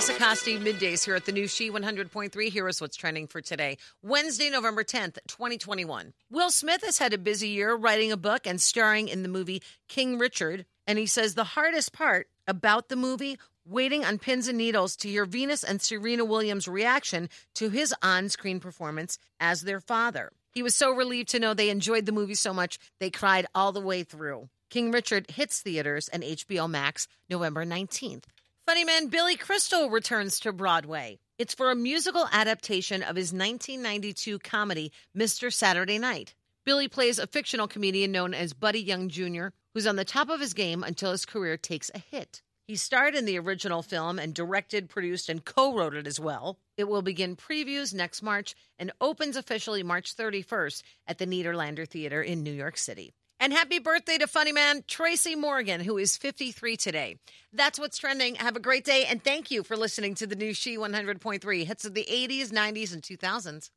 Lisa Costi, middays here at the new She 100.3. Here is what's trending for today, Wednesday, November 10th, 2021. Will Smith has had a busy year writing a book and starring in the movie King Richard. And he says the hardest part about the movie waiting on pins and needles to hear Venus and Serena Williams' reaction to his on screen performance as their father. He was so relieved to know they enjoyed the movie so much they cried all the way through. King Richard hits theaters and HBO Max November 19th. Funny man Billy Crystal returns to Broadway. It's for a musical adaptation of his 1992 comedy, Mr. Saturday Night. Billy plays a fictional comedian known as Buddy Young Jr., who's on the top of his game until his career takes a hit. He starred in the original film and directed, produced, and co wrote it as well. It will begin previews next March and opens officially March 31st at the Nederlander Theater in New York City. And happy birthday to funny man Tracy Morgan, who is 53 today. That's what's trending. Have a great day, and thank you for listening to the new She 100.3 hits of the 80s, 90s, and 2000s.